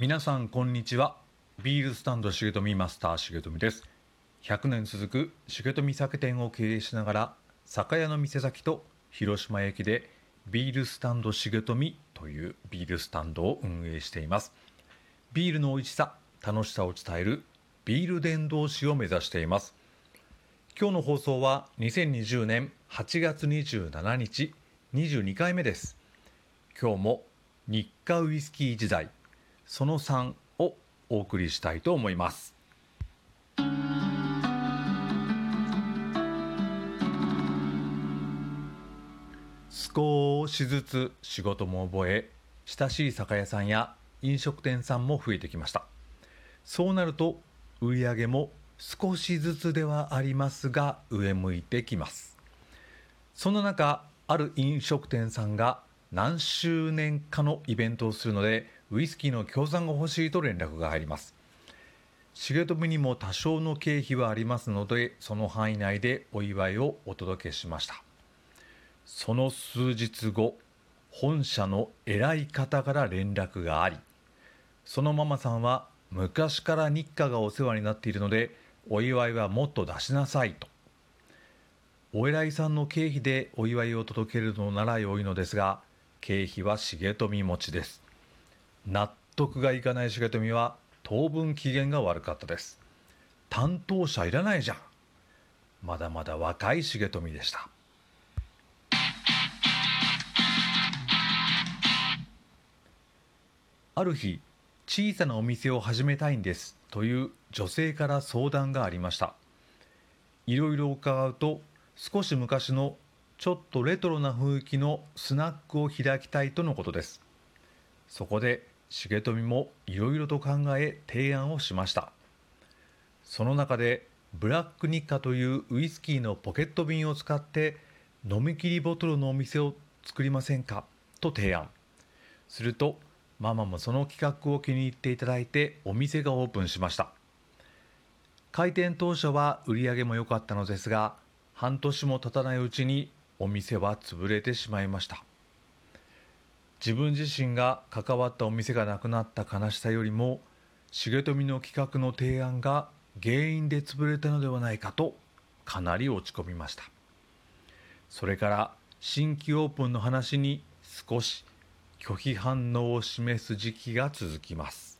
皆さんこんにちは。ビールスタンド重富マスター重富です。100年続く重富酒店を経営しながら酒屋の店先と広島駅でビールスタンド重富というビールスタンドを運営しています。ビールの美味しさ楽しさを伝えるビール伝道師を目指しています。今日の放送は2020年8月27日22回目です。今日も日課ウイスキー時代その3をお送りしたいと思います。少しずつ仕事も覚え親しい酒屋さんや飲食店さんも増えてきました。そうなると売り上げも少しずつではありますが上向いてきます。その中ある飲食店さんが何周年かのイベントをするのでウイスキーの協賛が欲しいと連絡が入ります。重富にも多少の経費はありますのでその範囲内でお祝いをお届けしました。その数日後本社の偉い方から連絡がありそのママさんは昔から日課がお世話になっているのでお祝いはもっと出しなさいと。お偉いさんの経費でお祝いを届けるのなら良いのですが経費は重富持ちです。納得がいかない重富は当分機嫌が悪かったです。担当者いらないじゃん。まだまだ若い重富でした。ある日小さなお店を始めたいんです。という女性から相談がありました。いろいろ伺うと少し昔のちょっとレトロな雰囲気のスナックを開きたいとのことです。そこで重富もいろいろと考え提案をしました。その中でブラックニッカというウイスキーのポケット瓶を使って飲み切りボトルのお店を作りませんか？と提案。するとママもその企画を気に入っていただいてお店がオープンしました。開店当初は売り上げも良かったのですが半年も経たないうちにお店は潰れてしまいました。自分自身が関わったお店がなくなった悲しさよりも重富の企画の提案が原因で潰れたのではないかとかなり落ち込みました。それから新規オープンの話に少し拒否反応を示す時期が続きます。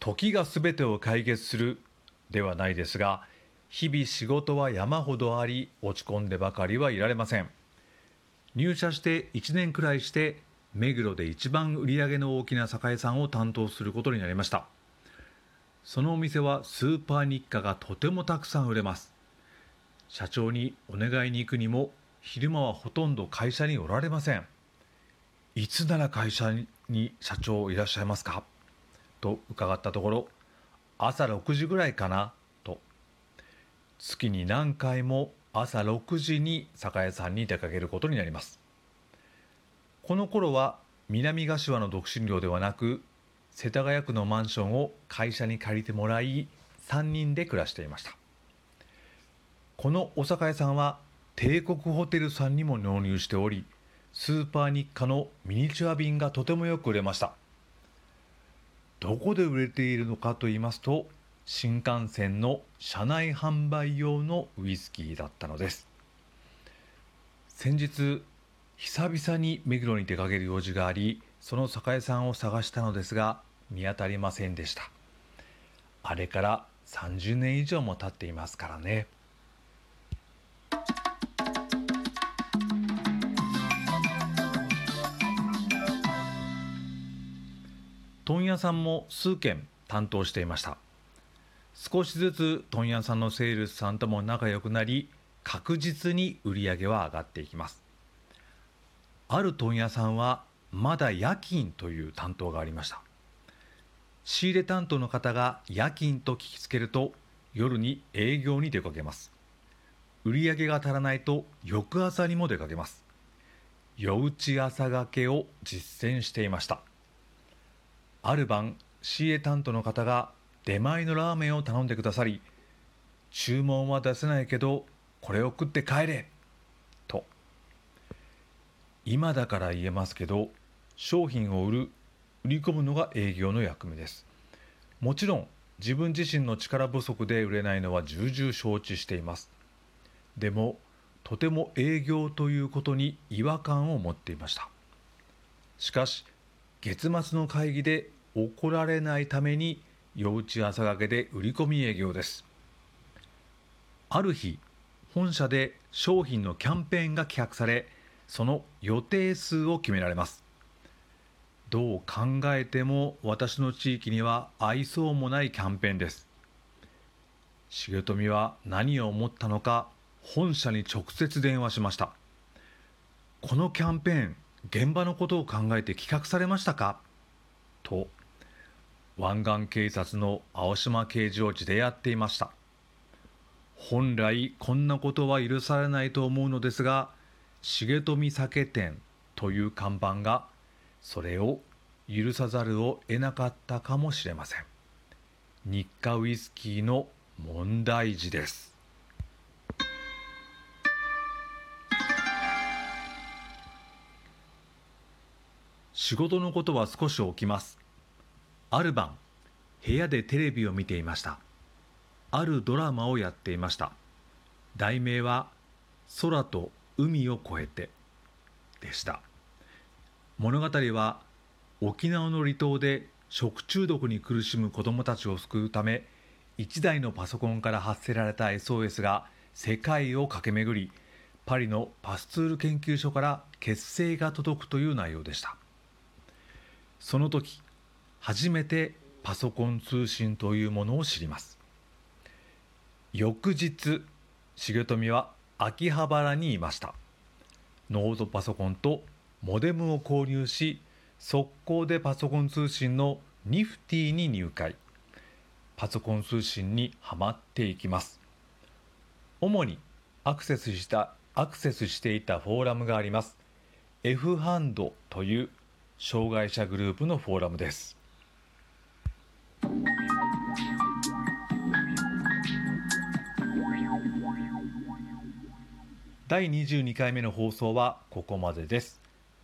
時が全てを解決するではないですが日々仕事は山ほどあり落ち込んでばかりはいられません。入社して1年くらいして目黒で一番売り上げの大きな酒屋さんを担当することになりました。そのお店はスーパー日課がとてもたくさん売れます。社長にお願いに行くにも昼間はほとんど会社におられません。いつなら会社に社長いらっしゃいますか？と伺ったところ朝6時ぐらいかな。月に何回も朝6時に酒屋さんに出かけることになります。この頃は南柏の独身寮ではなく世田谷区のマンションを会社に借りてもらい3人で暮らしていました。このお酒屋さんは帝国ホテルさんにも納入しておりスーパー日課のミニチュア便がとてもよく売れました。どこで売れているのかと言いますと新幹線の車内販売用のウイスキーだったのです。先日久々に目黒に出かける用事がありその酒屋さんを探したのですが見当たりませんでした。あれから30年以上も経っていますからね。問屋さんも数件担当していました。少しずつ問屋さんのセールスさんとも仲良くなり確実に売り上げは上がっていきます。ある問屋さんはまだ夜勤という担当がありました。仕入れ担当の方が夜勤と聞きつけると夜に営業に出かけます。売り上げが足らないと翌朝にも出かけます。夜打ち朝がけを実践していました。ある晩 CA 担当の方が出前のラーメンを頼んでくださり注文は出せないけどこれを食って帰れと。今だから言えますけど商品を売る売り込むのが営業の役目です。もちろん自分自身の力不足で売れないのは重々承知しています。でもとても営業ということに違和感を持っていました。しかし月末の会議で怒られないために夜打ち朝がけで売り込み営業です。ある日本社で商品のキャンペーンが企画されその予定数を決められます。どう考えても私の地域には合いそうもないキャンペーンです。重富は何を思ったのか本社に直接電話しました。このキャンペーン現場のことを考えて企画されましたか？と湾岸警察の青島刑事を地でやっていました。本来こんなことは許されないと思うのですが重富酒店という看板がそれを許さざるを得なかったかもしれません。日課ウイスキーの問題児です。仕事のことは少し起きます。ある晩部屋でテレビを見ていました。あるドラマをやっていました。題名は空と海を越えてでした。物語は沖縄の離島で食中毒に苦しむ子どもたちを救うため1台のパソコンから発せられた SOS が世界を駆け巡りパリのパスツール研究所から結成が届くという内容でした。その時初めてパソコン通信というものを知ります。翌日重富は秋葉原にいました。ノートパソコンとモデムを購入し速攻でパソコン通信のニフティに入会。パソコン通信にはまっていきます。主にアクセスしたアクセスしていたフォーラムがあります。F ハンドという障害者グループのフォーラムです。第22回目の放送はここまでです。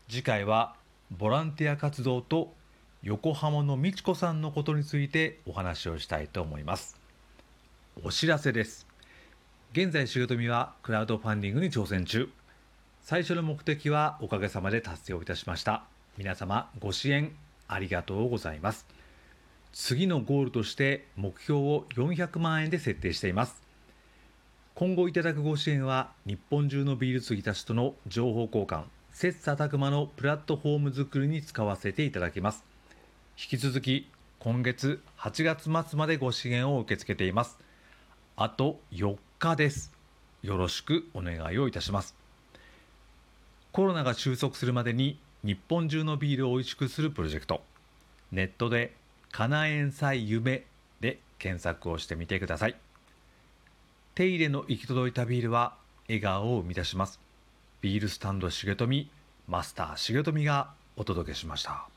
次回はボランティア活動と横浜の美智子さんのことについてお話をしたいと思います。お知らせです。現在重富はクラウドファンディングに挑戦中。最初の目的はおかげさまで達成をいたしました。皆様ご支援ありがとうございます。次のゴールとして目標を400万円で設定しています。今後いただくご支援は日本中のビール継ぎたちとの情報交換切磋琢磨のプラットフォーム作りに使わせていただきます。引き続き今月8月末までご支援を受け付けています。あと4日です。よろしくお願いをいたします。コロナが収束するまでに日本中のビールを美味しくするプロジェクト。ネットで「かなえんさい夢」で検索をしてみてください。手入れの行き届いたビールは笑顔を生み出します。ビールスタンド重富マスター重富がお届けしました。